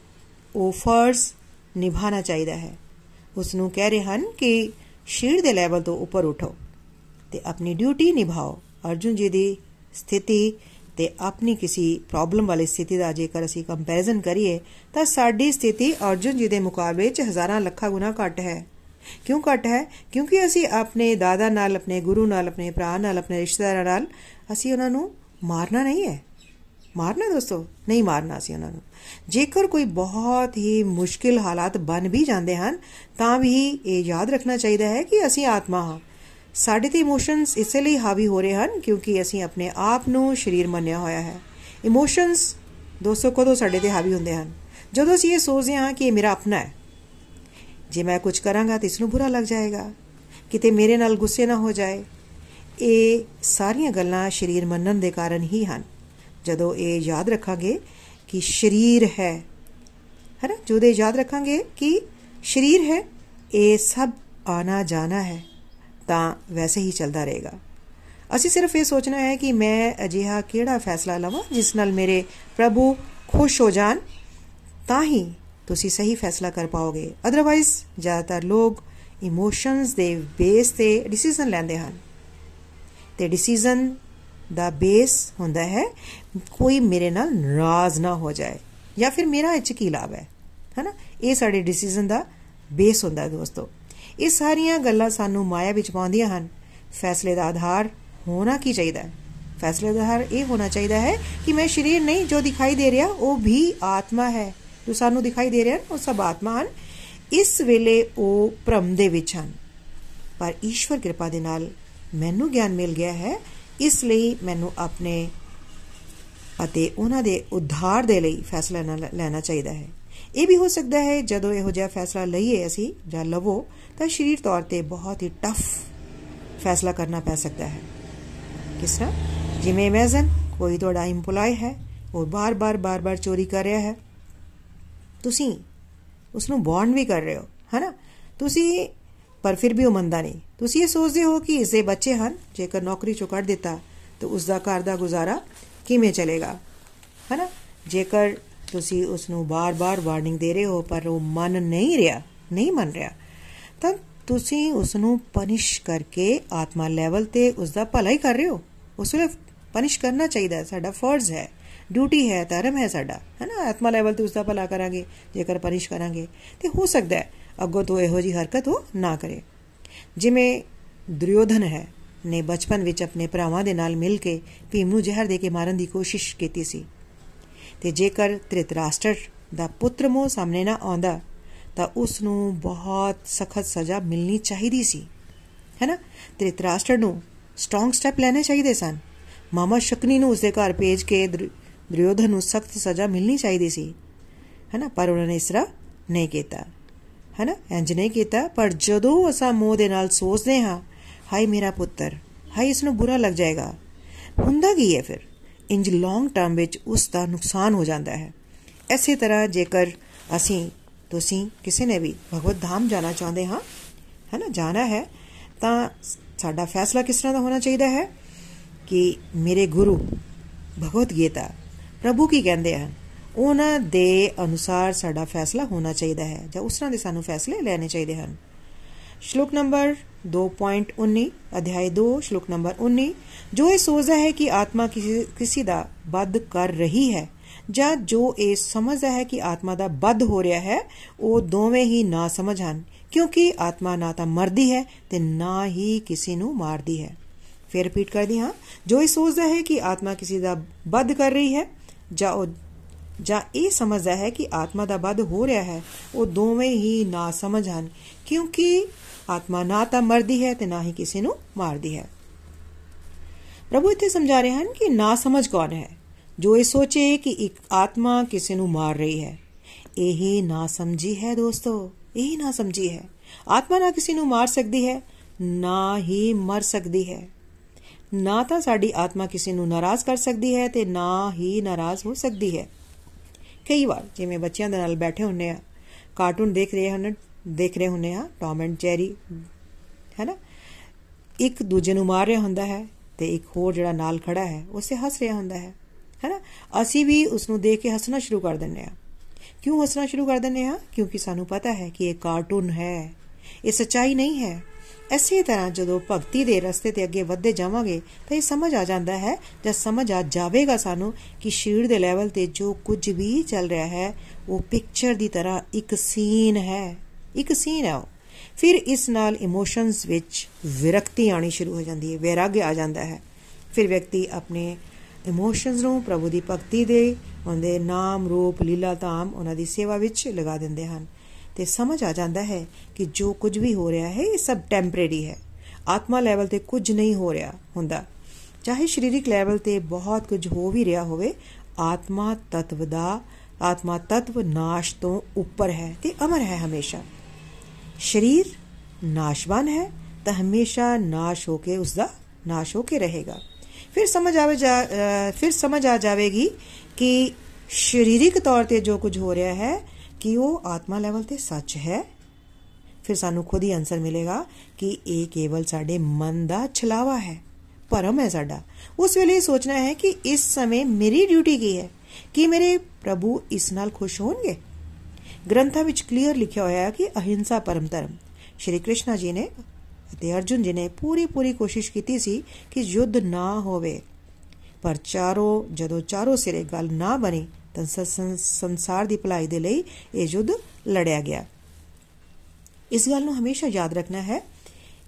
ਉਹ ਫਰਜ਼ ਨਿਭਾਣਾ ਚਾਹੀਦਾ ਹੈ। ਉਸ ਨੂੰ ਕਹਿ ਰਹੇ ਹਨ ਕਿ ਸ਼ੀਰ ਦੇ ਲੈਵਲ ਤੋਂ ਉੱਪਰ ਉਠੋ ਤੇ ਆਪਣੀ ਡਿਊਟੀ ਨਿਭਾਓ। ਅਰਜੁਨ ਜੀ ਦੀ ਸਥਿਤੀ ਤੇ ਆਪਣੀ ਕਿਸੇ ਪ੍ਰੋਬਲਮ ਵਾਲੀ ਸਥਿਤੀ ਦਾ ਜੇਕਰ ਅਸੀਂ ਕੰਪੈਰੀਜ਼ਨ ਕਰੀਏ, ਤਾਂ ਸਾਡੀ ਸਥਿਤੀ ਅਰਜੁਨ ਜੀ ਦੇ ਮੁਕਾਬਲੇ 'ਚ ਹਜ਼ਾਰਾਂ ਲੱਖਾਂ ਗੁਣਾ ਘੱਟ ਹੈ। ਕਿਉਂ ਘੱਟ ਹੈ? ਕਿਉਂਕਿ ਅਸੀਂ ਆਪਣੇ ਦਾਦਾ ਨਾਲ, ਆਪਣੇ ਗੁਰੂ ਨਾਲ, ਆਪਣੇ ਭਰਾ ਨਾਲ, ਆਪਣੇ ਰਿਸ਼ਤੇਦਾਰਾਂ ਨਾਲ ਅਸੀਂ ਉਹਨਾਂ ਨੂੰ ਮਾਰਨਾ ਨਹੀਂ ਹੈ। ਮਾਰਨਾ ਦੋਸਤੋ? ਨਹੀਂ ਮਾਰਨਾ ਸੀ ਉਹਨਾਂ ਨੂੰ। ਜੇਕਰ ਕੋਈ ਬਹੁਤ ਹੀ ਮੁਸ਼ਕਿਲ ਹਾਲਾਤ ਬਣ ਵੀ ਜਾਂਦੇ ਹਨ, ਤਾਂ ਵੀ ਇਹ ਯਾਦ ਰੱਖਣਾ ਚਾਹੀਦਾ ਹੈ ਕਿ ਅਸੀਂ ਆਤਮਾ ਹਾਂ। ਸਾਡੇ ਤੇ ਇਮੋਸ਼ਨਸ ਇਸੇ ਲਈ ਹਾਵੀ ਹੋ ਰਹੇ ਹਨ ਕਿਉਂਕਿ ਅਸੀਂ ਆਪਣੇ ਆਪ ਨੂੰ ਸਰੀਰ ਮੰਨਿਆ ਹੋਇਆ ਹੈ। ਇਮੋਸ਼ਨਸ ਦੋਸਤੋ ਕਦੋਂ ਸਾਡੇ ਤੇ ਹਾਵੀ ਹੁੰਦੇ ਹਨ? ਜਦੋਂ ਅਸੀਂ ਇਹ ਸੋਚਦੇ ਹਾਂ ਕਿ ਇਹ ਮੇਰਾ ਆਪਣਾ ਹੈ, ਜੇ ਮੈਂ ਕੁਝ ਕਰਾਂਗਾ ਤਾਂ ਇਸ ਨੂੰ ਬੁਰਾ ਲੱਗ ਜਾਏਗਾ। ਕਿਤੇ ਮੇਰੇ ਨਾਲ ਗੁੱਸੇ ਨਾ ਹੋ ਜਾਏ। ਇਹ ਸਾਰੀਆਂ ਗੱਲਾਂ ਸਰੀਰ ਮੰਨਣ ਦੇ ਕਾਰਨ ਹੀ ਹਨ। ਜਦੋਂ ਇਹ ਯਾਦ ਰੱਖਾਂਗੇ ਕਿ ਸਰੀਰ ਹੈ ਹੈ ਨਾ ਜਦੋਂ ਇਹ ਯਾਦ ਰੱਖਾਂਗੇ ਕਿ ਸਰੀਰ ਹੈ, ਇਹ ਸਭ ਆਣਾ ਜਾਣਾ ਹੈ। ਤਾਂ ਵੈਸੇ ਹੀ ਚੱਲਦਾ ਰਹੇਗਾ। ਅਸੀਂ ਸਿਰਫ ਇਹ ਸੋਚਣਾ ਹੈ ਕਿ ਮੈਂ ਅਜਿਹਾ ਕਿਹੜਾ ਫੈਸਲਾ ਲਵਾਂ ਜਿਸ ਨਾਲ ਮੇਰੇ ਪ੍ਰਭੂ ਖੁਸ਼ ਹੋ ਜਾਣ, ਤਾਂ ਹੀ ਤੁਸੀਂ ਸਹੀ ਫੈਸਲਾ ਕਰ ਪਾਓਗੇ। ਅਦਰਵਾਈਜ਼ ਜ਼ਿਆਦਾਤਰ ਲੋਕ ਇਮੋਸ਼ਨਸ ਦੇ ਬੇਸ ਤੇ ਡਿਸੀਜਨ ਲੈਂਦੇ ਹਨ। ਤੇ ਡਿਸੀਜਨ ਦਾ ਬੇਸ ਹੁੰਦਾ ਹੈ, ਕੋਈ ਮੇਰੇ ਨਾਲ ਨਾਰਾਜ਼ ਨਾ ਹੋ ਜਾਏ ਜਾਂ ਫਿਰ ਮੇਰਾ ਇਹ ਕੀ ਲਾਭ ਹੈ? ਹੈਨਾ? ਇਹ ਸਾਡੇ ਡਿਸੀਜਨ ਦਾ ਬੇਸ ਹੁੰਦਾ ਹੈ ਦੋਸਤੋ। ਇਹ ਸਾਰੀਆਂ ਗੱਲਾਂ ਸਾਨੂੰ ਮਾਇਆ ਵਿੱਚ ਪਾਉਂਦੀਆਂ ਹਨ। ਫੈਸਲੇ ਦਾ ਆਧਾਰ ਹੋਣਾ ਕੀ ਚਾਹੀਦਾ ਹੈ? ਫੈਸਲੇ ਦਾ ਆਧਾਰ ਇਹ ਹੋਣਾ ਚਾਹੀਦਾ ਹੈ ਕਿ ਮੈਂ ਸਰੀਰ ਨਹੀਂ ਜੋ ਦਿਖਾਈ ਦੇ ਰਿਹਾ, ਉਹ ਵੀ ਆਤਮਾ ਹੈ। ਜੋ ਸਾਨੂੰ ਦਿਖਾਈ ਦੇ ਰਿਹਾ, ਉਹ ਸਭ ਆਤਮਾ ਹਨ। ਇਸ ਵੇਲੇ ਉਹ ਭ੍ਰਮ ਦੇ ਵਿੱਚ ਹਨ। ਪਰ ਈਸ਼ਵਰ ਕਿਰਪਾ ਦੇ ਨਾਲ ਮੈਨੂੰ ਗਿਆਨ ਮਿਲ ਗਿਆ ਹੈ। ਇਸ ਲਈ ਮੈਨੂੰ ਆਪਣੇ ਅਤੇ ਉਹਨਾਂ ਦੇ ਉଦ୍ਧਾਰ ਦੇ ਲਈ ਫੈਸਲਾ ਲੈਣਾ ਚਾਹੀਦਾ ਹੈ। ਇਹ ਵੀ ਹੋ ਸਕਦਾ ਹੈ, ਜਦੋਂ ਇਹੋ ਜਿਹਾ ਫੈਸਲਾ ਲਈਏ ਅਸੀਂ ਜਾਂ ਲਵੋ, ਤਾਂ ਸਰੀਰ ਤੌਰ ਤੇ ਬਹੁਤ ਹੀ ਟਫ ਫੈਸਲਾ ਕਰਨਾ ਪੈ ਸਕਦਾ ਹੈ। ਕਿਸ ਤਰ੍ਹਾਂ? ਜਿਵੇਂ ਇਮੇਜਨ ਕੋਈ ਤੁਹਾਡਾ EMPLOYE ਹੈ, ਉਹ ਬਾਰ-ਬਾਰ ਬਾਰ-ਬਾਰ ਚੋਰੀ ਕਰ ਰਿਹਾ ਹੈ। ਤੁਸੀਂ ਉਸ ਨੂੰ ਬੌਂਡ ਵੀ ਕਰ ਰਹੇ ਹੋ, ਹੈਨਾ? ਤੁਸੀਂ, ਪਰ ਫਿਰ ਵੀ ਉਹ ਮੰਨਦਾ ਨਹੀਂ। ਤੁਸੀਂ ਇਹ ਸੋਚਦੇ ਹੋ ਕਿ ਇਸੇ ਬੱਚੇ ਹਨ, ਜੇਕਰ ਨੌਕਰੀ ਚੋਂ ਕੱਢ ਦਿੱਤਾ, ਤਾਂ ਉਸ ਦਾ ਘਰ ਦਾ ਗੁਜ਼ਾਰਾ ਕਿਵੇਂ ਚੱਲੇਗਾ? ਹੈਨਾ? ਜੇਕਰ ਤੁਸੀਂ ਉਸ ਨੂੰ ਬਾਰ-ਬਾਰ ਵਾਰਨਿੰਗ ਦੇ ਰਹੇ ਹੋ, ਪਰ ਉਹ ਮੰਨ ਨਹੀਂ ਰਿਹਾ, ਨਹੀਂ ਮੰਨ ਰਿਹਾ। ਤਾਂ ਤੁਸੀਂ ਉਸ ਨੂੰ ਪਨਿਸ਼ ਕਰਕੇ ਆਤਮਾ ਲੈਵਲ ਤੇ ਉਸ ਦਾ ਭਲਾ ਹੀ ਕਰ ਰਹੇ ਹੋ। ਉਸ ਨੂੰ ਪਨਿਸ਼ ਕਰਨਾ ਚਾਹੀਦਾ ਸਾਡਾ ਫਰਜ਼ ਹੈ ਡਿਊਟੀ ਹੈ, ਧਰਮ ਹੈ ਸਾਡਾ ਹੈਨਾ ਆਤਮਾ ਲੈਵਲ ਤੇ ਉਸ ਦਾ ਭਲਾ ਕਰਾਂਗੇ, ਜੇਕਰ ਪਨਿਸ਼ ਕਰਾਂਗੇ, ਤੇ ਹੋ ਸਕਦਾ ਹੈ ਅੱਗੋਂ ਤੋਂ ਇਹੋ ਜੀ ਹਰਕਤ ਉਹ ਨਾ ਕਰੇ। ਜਿਵੇਂ ਦੁਰਯੋਧਨ ਹੈ, ਨੇ ਬਚਪਨ ਵਿੱਚ ਆਪਣੇ ਭਰਾਵਾਂ ਦੇ ਨਾਲ ਮਿਲ ਕੇ ਭੀਮ ਨੂੰ ਜ਼ਹਿਰ ਦੇ ਕੇ ਮਾਰਨ ਦੀ ਕੋਸ਼ਿਸ਼ ਕੀਤੀ ਸੀ। ਤੇ ਜੇਕਰ ਤ੍ਰਿਤਰਾਸ਼ਟਰ ਦਾ ਪੁੱਤਰ ਮੋ ਸਾਹਮਣੇ ਨਾ ਆਉਂਦਾ, ਤਾਂ ਉਸ ਨੂੰ ਬਹੁਤ ਸਖਤ ਸਜ਼ਾ ਮਿਲਣੀ ਚਾਹੀਦੀ ਸੀ। ਹੈਨਾ ਤ੍ਰਿਤਰਾਸ਼ਟਰ ਨੂੰ ਸਟਰੋਂਗ ਸਟੈਪ ਲੈਣੇ ਚਾਹੀਦੇ ਸਨ। ਮਾਮਾ ਸ਼ਕਨੀ ਨੂੰ ਉਸਦੇ ਘਰ ਭੇਜ ਕੇ ਦੁਰਯੋਧਨ ਨੂੰ ਸਖਤ ਸਜ਼ਾ ਮਿਲਣੀ ਚਾਹੀਦੀ ਸੀ। ਹੈਨਾ ਪਰ ਉਹਨਾਂ ਨੇ ਇਸ ਤਰ੍ਹਾਂ ਨਹੀਂ ਕੀਤਾ। ਹੈਨਾ ਇੰਜ ਨਹੀਂ ਕੀਤਾ, ਪਰ ਜਦੋਂ ਅਸਾਂ ਮੋਹ ਦੇ ਨਾਲ ਸੋਚਦੇ ਹਾਂ ਹਾਈ ਮੇਰਾ ਪੁੱਤਰ ਹਾਈ ਇਸ ਨੂੰ ਬੁਰਾ ਲੱਗ ਜਾਏਗਾ। ਹੁੰਦਾ ਕੀ ਹੈ ਫਿਰ? ਇੰਜ ਲੌਂਗ ਟਰਮ ਵਿੱਚ ਉਸ ਦਾ ਨੁਕਸਾਨ ਹੋ ਜਾਂਦਾ ਹੈ। ਐਸੀ ਤਰ੍ਹਾਂ ਜੇਕਰ ਅਸੀਂ, ਤੁਸੀਂ ਕਿਸੇ ਨੇ ਵੀ ਭਗਵਤ ਧਾਮ ਜਾਣਾ ਚਾਹੁੰਦੇ ਹਾਂ, ਹੈਨਾ, ਜਾਣਾ ਹੈ, ਤਾਂ ਸਾਡਾ ਫੈਸਲਾ ਕਿਸ ਤਰ੍ਹਾਂ ਦਾ ਹੋਣਾ ਚਾਹੀਦਾ ਹੈ ਕਿ ਮੇਰੇ ਗੁਰੂ ਭਗਵਤ ਗੀਤਾ ਪ੍ਰਭੂ ਕੀ ਕਹਿੰਦੇ ਹਨ? ਉਹਨਾਂ ਦੇ ਅਨੁਸਾਰ ਸਾਡਾ ਫੈਸਲਾ ਹੋਣਾ ਚਾਹੀਦਾ ਹੈ ਜਾਂ ਉਸ ਤਰ੍ਹਾਂ ਦੇ ਸਾਨੂੰ ਫੈਸਲੇ ਲੈਣੇ ਚਾਹੀਦੇ ਹਨ। ਸ਼ਲੋਕ ਨੰਬਰ 2.19 ਅਧਿਆਇ 2 ਸ਼ਲੋਕ ਨੰਬਰ 19 ਜੋ ਇਹ ਸੋਚਦਾ ਹੈ ਕਿ ਆਤਮਾ ਕਿਸੇ ਦਾ ਵੱਧ ਕਰ ਰਹੀ ਹੈ ਜਾਂ ਜੋ ਇਹ ਸਮਝਦਾ ਹੈ ਕਿ ਆਤਮਾ ਦਾ ਵੱਧ ਹੋ ਰਿਹਾ ਹੈ ਉਹ ਦੋਵੇਂ ਹੀ ਨਾ ਸਮਝ ਹਨ ਕਿਉਂਕਿ ਆਤਮਾ ਨਾ ਤਾਂ ਮਰਦੀ ਹੈ ਤੇ ਨਾ ਹੀ ਕਿਸੇ ਨੂੰ ਮਾਰਦੀ ਹੈ ਫਿਰ ਰਿਪੀਟ ਕਰਦੀ ਹਾਂ ਜੋ ਇਹ ਸੋਚਦਾ ਹੈ ਕਿ ਆਤਮਾ ਕਿਸੇ ਦਾ ਵੱਧ ਕਰ ਰਹੀ ਹੈ ਜਾਂ ਉਹ ਜਾਂ ਇਹ ਸਮਝਦਾ ਹੈ ਕਿ ਆਤਮਾ ਦਾ ਵੱਧ ਹੋ ਰਿਹਾ ਹੈ ਉਹ ਦੋਵੇਂ ਹੀ ਨਾ ਸਮਝ ਹਨ ਕਿਉਂਕਿ ਆਤਮਾ ਨਾ ਤਾਂ ਮਰਦੀ ਹੈ ਤੇ ਨਾ ਹੀ ਕਿਸੇ ਨੂੰ ਮਾਰਦੀ ਹੈ। ਪ੍ਰਭੂ ਇੱਥੇ ਸਮਝਾ ਰਹੇ ਹਨ ਕਿ ਨਾ ਸਮਝ ਕੌਣ ਹੈ? ਜੋ ਇਹ ਸੋਚੇ ਕਿ ਇੱਕ ਆਤਮਾ ਕਿਸੇ ਨੂੰ ਮਾਰ ਰਹੀ ਹੈ। ਇਹੀ ਨਾ ਸਮਝੀ ਹੈ ਦੋਸਤੋ, ਇਹੀ ਨਾ ਸਮਝੀ ਹੈ। ਆਤਮਾ ਨਾ ਕਿਸੇ ਨੂੰ ਮਾਰ ਸਕਦੀ ਹੈ, ਨਾ ਹੀ ਮਰ ਸਕਦੀ ਹੈ। ਨਾ ਤਾਂ ਸਾਡੀ ਆਤਮਾ ਕਿਸੇ ਨੂੰ ਨਾਰਾਜ਼ ਕਰ ਸਕਦੀ ਹੈ ਤੇ ਨਾ ਹੀ ਨਾਰਾਜ਼ ਹੋ ਸਕਦੀ ਹੈ। ਕਈ ਵਾਰ ਜਿਵੇਂ ਬੱਚਿਆਂ ਦੇ ਨਾਲ ਬੈਠੇ ਹੁੰਨੇ ਆ, ਕਾਰਟੂਨ ਦੇਖ ਰਹੇ ਹਨ ਦੇਖ ਰਹੇ ਹੁੰਨੇ ਆ ਟੌਮ ਐਂਡ ਜੈਰੀ ਹੈਨਾ? ਇੱਕ ਦੂਜੇ ਨੂੰ ਮਾਰ ਰਿਹਾ ਹੁੰਦਾ ਹੈ ਤੇ ਇੱਕ ਹੋਰ ਜਿਹੜਾ ਨਾਲ ਖੜਾ ਹੈ, ਉਸੇ ਹੱਸ ਰਿਹਾ ਹੁੰਦਾ ਹੈ, ਹੈਨਾ? ਅਸੀਂ ਵੀ ਉਸ ਨੂੰ ਦੇਖ ਕੇ ਹੱਸਣਾ ਸ਼ੁਰੂ ਕਰ ਦਿੰਨੇ ਆ ਕਿਉਂ ਹੱਸਣਾ ਸ਼ੁਰੂ ਕਰ ਦਿੰਦੇ ਹਾਂ? ਕਿਉਂਕਿ ਸਾਨੂੰ ਪਤਾ ਹੈ ਕਿ ਇਹ ਕਾਰਟੂਨ ਹੈ। ਇਹ ਸੱਚਾਈ ਨਹੀਂ ਹੈ। ਐਸੀ ਤਰ੍ਹਾਂ ਜਦੋਂ ਭਗਤੀ ਦੇ ਰਸਤੇ ਤੇ ਅੱਗੇ ਵਧਦੇ ਜਾਵਾਂਗੇ, ਤਾਂ ਇਹ ਸਮਝ ਆ ਜਾਂਦਾ ਹੈ ਜਦ ਸਮਝ ਆ ਜਾਵੇਗਾ ਸਾਨੂੰ ਕਿ ਸ਼ੀਰ ਦੇ ਲੈਵਲ ਤੇ ਜੋ ਕੁਝ ਵੀ ਚੱਲ ਰਿਹਾ ਹੈ, ਉਹ ਪਿਕਚਰ ਦੀ ਤਰ੍ਹਾਂ ਇੱਕ ਸੀਨ ਹੈ। ਇੱਕ ਸੀਨ ਹੈ ਫਿਰ ਇਸ ਨਾਲ ਇਮੋਸ਼ਨਸ ਵਿੱਚ ਵਿਰਕਤੀ ਆਣੀ ਸ਼ੁਰੂ ਹੋ ਜਾਂਦੀ ਹੈ, ਵੈਰਾਗ ਆ ਜਾਂਦਾ ਹੈ। ਫਿਰ ਵਿਅਕਤੀ ਆਪਣੇ ਇਮੋਸ਼ਨਸ ਨੂੰ ਪ੍ਰਭੂ ਦੀ ਭਗਤੀ ਦੇ, ਉਹਦੇ ਨਾਮ, ਰੂਪ, ਲੀਲਾ, ਧਾਮ ਉਹਨਾਂ ਦੀ ਸੇਵਾ ਵਿੱਚ ਲਗਾ ਦਿੰਦੇ ਹਨ। ਤੇ ਸਮਝ ਆ ਜਾਂਦਾ ਹੈ ਕਿ ਜੋ ਕੁਝ ਵੀ ਹੋ ਰਿਹਾ ਹੈ, ਇਹ ਸਭ ਟੈਂਪਰੇਰੀ ਹੈ। ਆਤਮਾ ਲੈਵਲ ਤੇ ਕੁਝ ਨਹੀਂ ਹੋ ਰਿਹਾ ਹੁੰਦਾ। ਚਾਹੇ ਸਰੀਰਿਕ ਲੈਵਲ ਤੇ ਬਹੁਤ ਕੁਝ ਹੋ ਵੀ ਰਿਹਾ ਹੋਵੇ, ਆਤਮਾ ਤਤਵ ਦਾ, ਆਤਮਾ ਤਤਵ ਨਾਸ਼ ਤੋਂ ਉੱਪਰ ਹੈ ਤੇ ਅਮਰ ਹੈ ਹਮੇਸ਼ਾ। ਸਰੀਰ ਨਾਸ਼ਵਾਨ ਹੈ ਤਾਂ ਹਮੇਸ਼ਾ ਨਾਸ਼ ਹੋ ਕੇ ਉਸ ਦਾ ਨਾਸ਼ ਹੋ ਕੇ ਰਹੇਗਾ। ਫਿਰ ਸਮਝ ਆਵੇ ਫਿਰ ਸਮਝ ਆ ਜਾਵੇਗੀ ਕਿ ਸਰੀਰਿਕ ਤੌਰ ਤੇ ਜੋ ਕੁਝ ਹੋ ਰਿਹਾ ਹੈ ਕਿ ਉਹ ਆਤਮਾ ਲੈਵਲ ਤੇ ਸੱਚ ਹੈ। ਫਿਰ ਸਾਨੂੰ ਖੁਦ ਹੀ ਆਨਸਰ ਮਿਲੇਗਾ ਕਿ ਇਹ ਕੇਵਲ ਸਾਡੇ ਮਨ ਦਾ ਛਲਾਵਾ ਹੈ, ਭਰਮ ਹੈ ਸਾਡਾ। ਉਸ ਵੇਲੇ ਸੋਚਣਾ ਹੈ ਕਿ ਇਸ ਸਮੇਂ ਮੇਰੀ ਡਿਊਟੀ ਕੀ ਹੈ? ਕਿ ਮੇਰੇ ਪ੍ਰਭੂ ਇਸ ਨਾਲ ਖੁਸ਼ ਹੋਣਗੇ? ਗ੍ਰੰਥਾਂ ਵਿੱਚ ਕਲੀਅਰ ਲਿਖਿਆ ਹੋਇਆ ਹੈ ਕਿ ਅਹਿੰਸਾ ਪਰਮ ਧਰਮ। ਸ਼੍ਰੀ ਕ੍ਰਿਸ਼ਨ ਜੀ ਨੇ ਤੇ ਅਰਜੁਨ ਜੀ ਨੇ ਪੂਰੀ ਪੂਰੀ ਕੋਸ਼ਿਸ਼ ਕੀਤੀ ਸੀ ਕਿ ਯੁੱਧ ਨਾ ਹੋਵੇ। ਪਰ ਚਾਰੋ, ਜਦੋਂ ਚਾਰੋ ਸਿਰੇ ਗੱਲ ਨਾ ਬਣੀ, ਤਾਂ ਸੰਸਾਰ ਦੀ ਭਲਾਈ ਦੇ ਲਈ ਇਹ ਯੁੱਧ ਲੜਿਆ ਗਿਆ। ਇਸ ਗੱਲ ਨੂੰ ਹਮੇਸ਼ਾ ਯਾਦ ਰੱਖਣਾ ਹੈ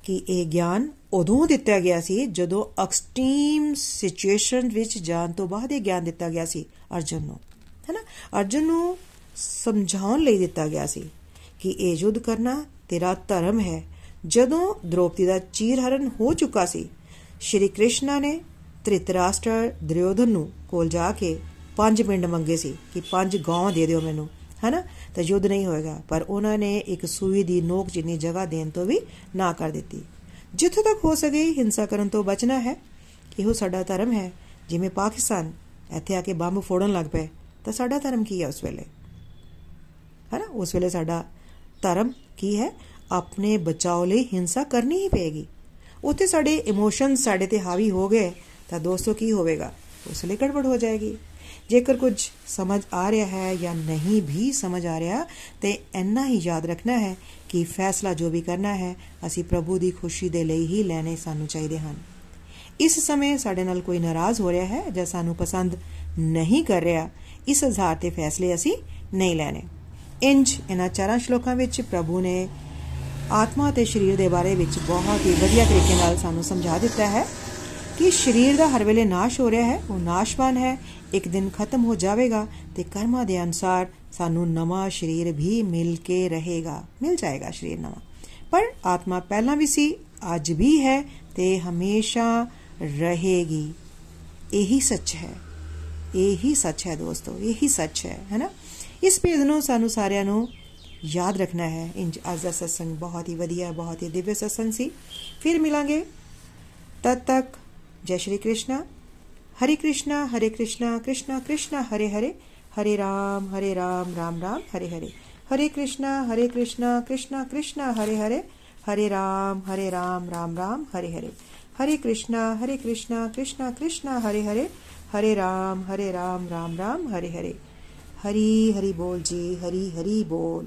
ਕਿ ਇਹ ਗਿਆਨ ਉਦੋਂ ਦਿੱਤਾ ਗਿਆ ਸੀ ਜਦੋਂ ਐਕਸਟ੍ਰੀਮ ਸਿਚੁਏਸ਼ਨ ਵਿੱਚ ਜਾਣ ਤੋਂ ਬਾਅਦ ਇਹ ਗਿਆਨ ਦਿੱਤਾ ਗਿਆ ਸੀ ਅਰਜੁਨ ਨੂੰ। ਹੈਨਾ ਅਰਜੁਨ ਨੂੰ ਸਮਝਾਉਣ ਲਈ ਦਿੱਤਾ ਗਿਆ ਸੀ ਕਿ ਇਹ ਯੁੱਧ ਕਰਨਾ ਤੇਰਾ ਧਰਮ ਹੈ। ਜਦੋਂ ਦ੍ਰੋਪਦੀ ਦਾ ਚੀਰਹਰਨ ਹੋ ਚੁੱਕਾ ਸੀ, ਸ਼੍ਰੀ ਕ੍ਰਿਸ਼ਨ ਨੇ ਤ੍ਰਿਤਰਾਸ਼ਟਰ ਦ੍ਰਿਯੋਧਨ ਨੂੰ ਕੋਲ ਜਾ ਕੇ ਪੰਜ ਪਿੰਡ ਮੰਗੇ ਸੀ ਕਿ ਪੰਜ ਗਾਂ ਦੇ ਦਿਓ ਮੈਨੂੰ, ਹੈਨਾ? ਤਾਂ ਯੁੱਧ ਨਹੀਂ ਹੋਏਗਾ, ਪਰ ਉਹਨਾਂ ਨੇ ਇੱਕ ਸੂਈ ਦੀ ਨੋਕ ਜਿੰਨੀ ਜਗ੍ਹਾ ਦੇਣ ਤੋਂ ਵੀ ਨਾ ਕਰ ਦਿੱਤੀ। ਜਿੱਥੋਂ ਤੱਕ ਹੋ ਸਕੇ ਹਿੰਸਾ ਕਰਨ ਤੋਂ ਬਚਣਾ ਹੈ, ਇਹੋ ਸਾਡਾ ਧਰਮ ਹੈ। ਜਿਵੇਂ ਪਾਕਿਸਤਾਨ ਇੱਥੇ ਆ ਕੇ ਬੰਬ ਫੋੜਨ ਲੱਗ ਪਏ, ਤਾਂ ਸਾਡਾ ਧਰਮ ਕੀ ਹੈ ਉਸ ਵੇਲੇ? ਹੈਨਾ ਉਸ ਵੇਲੇ ਸਾਡਾ ਧਰਮ ਕੀ ਹੈ? ਆਪਣੇ ਬਚਾਓ ਲਈ ਹਿੰਸਾ ਕਰਨੀ ਹੀ ਪਏਗੀ। ਉੱਥੇ ਸਾਡੇ ਇਮੋਸ਼ਨ ਸਾਡੇ ਤੇ ਹਾਵੀ ਹੋ ਗਏ, ਤਾਂ ਦੋਸਤੋ ਕੀ ਹੋਵੇਗਾ? ਉਸ ਲਈ ਗੜਬੜ ਹੋ ਜਾਏਗੀ। ਜੇਕਰ ਕੁਝ ਸਮਝ ਆ ਰਿਹਾ ਹੈ ਜਾਂ ਨਹੀਂ ਵੀ ਸਮਝ ਆ ਰਿਹਾ, ਤੇ ਇੰਨਾ ਹੀ ਯਾਦ ਰੱਖਣਾ ਹੈ ਕਿ ਫੈਸਲਾ ਜੋ ਵੀ ਕਰਨਾ ਹੈ, ਅਸੀਂ ਪ੍ਰਭੂ ਦੀ ਖੁਸ਼ੀ ਦੇ ਲਈ ਹੀ ਲੈਣੇ ਸਾਨੂੰ ਚਾਹੀਦੇ ਹਨ। ਇਸ ਸਮੇਂ ਸਾਡੇ ਨਾਲ ਕੋਈ ਨਾਰਾਜ਼ ਹੋ ਰਿਹਾ ਹੈ ਜਾਂ ਸਾਨੂੰ ਪਸੰਦ ਨਹੀਂ ਕਰ ਰਿਹਾ, ਇਸ ਆਧਾਰ ਤੇ ਫੈਸਲੇ ਅਸੀਂ ਨਹੀਂ ਲੈਣੇ। ਇੰਜ ਇਹਨਾਂ ਚਾਰਾਂ ਸ਼ਲੋਕਾਂ ਵਿੱਚ ਪ੍ਰਭੂ ਨੇ ਆਤਮਾ ਤੇ ਸਰੀਰ ਦੇ ਬਾਰੇ ਵਿੱਚ ਬਹੁਤ ਹੀ ਵਧੀਆ ਤਰੀਕੇ ਨਾਲ ਸਾਨੂੰ ਸਮਝਾ ਦਿੱਤਾ ਹੈ ਕਿ ਸਰੀਰ ਦਾ ਹਰ ਵੇਲੇ ਨਾਸ਼ ਹੋ ਰਿਹਾ ਹੈ, ਉਹ ਨਾਸ਼ਵਾਨ ਹੈ, ਇੱਕ ਦਿਨ ਖਤਮ ਹੋ ਜਾਵੇਗਾ ਤੇ ਕਰਮਾਂ ਦੇ ਅਨਸਾਰ ਸਾਨੂੰ ਨਵਾਂ ਸਰੀਰ ਵੀ ਮਿਲ ਕੇ ਰਹੇਗਾ, ਮਿਲ ਜਾਏਗਾ ਸਰੀਰ ਨਵਾਂ। ਪਰ ਆਤਮਾ ਪਹਿਲਾਂ ਵੀ ਸੀ, ਅੱਜ ਵੀ ਹੈ ਤੇ ਹਮੇਸ਼ਾ ਰਹੇਗੀ। ਇਹੀ ਸੱਚ ਹੈ, ਇਹੀ ਸੱਚ ਹੈ ਦੋਸਤੋ, ਇਹੀ ਸੱਚ ਹੈ ਹੈਨਾ ਇਸ ਭੇਦ ਨੂੰ ਸਾਨੂੰ ਸਾਰਿਆਂ ਨੂੰ ਯਾਦ ਰੱਖਣਾ ਹੈ ਇੰਜ ਅੱਜ ਦਾ ਸਤਸੰਗ ਬਹੁਤ ਹੀ ਵਧੀਆ ਬਹੁਤ ਹੀ ਦਿਵਯ ਸਤਸੰਗ ਸੀ ਫਿਰ ਮਿਲਾਂਗੇ ਤਦ ਤੱਕ ਜੈ ਸ਼੍ਰੀ ਕ੍ਰਿਸ਼ਨ हरे कृष्णा हरे कृष्णा कृष्णा कृष्णा हरे हरे हरे राम हरे राम राम राम हरे हरे हरे कृष्णा हरे कृष्णा कृष्णा कृष्णा हरे हरे हरे राम हरे राम राम राम हरे हरे हरे कृष्णा हरे कृष्णा कृष्णा कृष्णा हरे हरे हरे राम हरे राम राम राम हरे हरे ਹਰੀ ਹਰੀ ਬੋਲ ਜੀ, ਹਰੀ ਹਰੀ ਬੋਲ।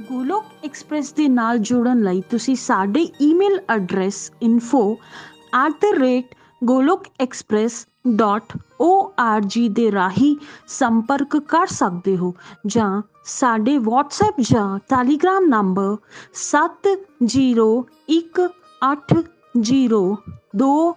ਗੋਲੋਕ ਐਕਸਪ੍ਰੈਸ ਦੇ ਨਾਲ ਜੁੜਨ ਲਈ ਤੁਸੀਂ ਸਾਡੇ ਈਮੇਲ ਐਡਰੈਸ info@golokexpress.org ਦੇ ਰਾਹੀਂ ਸੰਪਰਕ ਕਰ ਸਕਦੇ ਹੋ ਜਾਂ ਸਾਡੇ WhatsApp ਜਾਂ Telegram ਨੰਬਰ 701802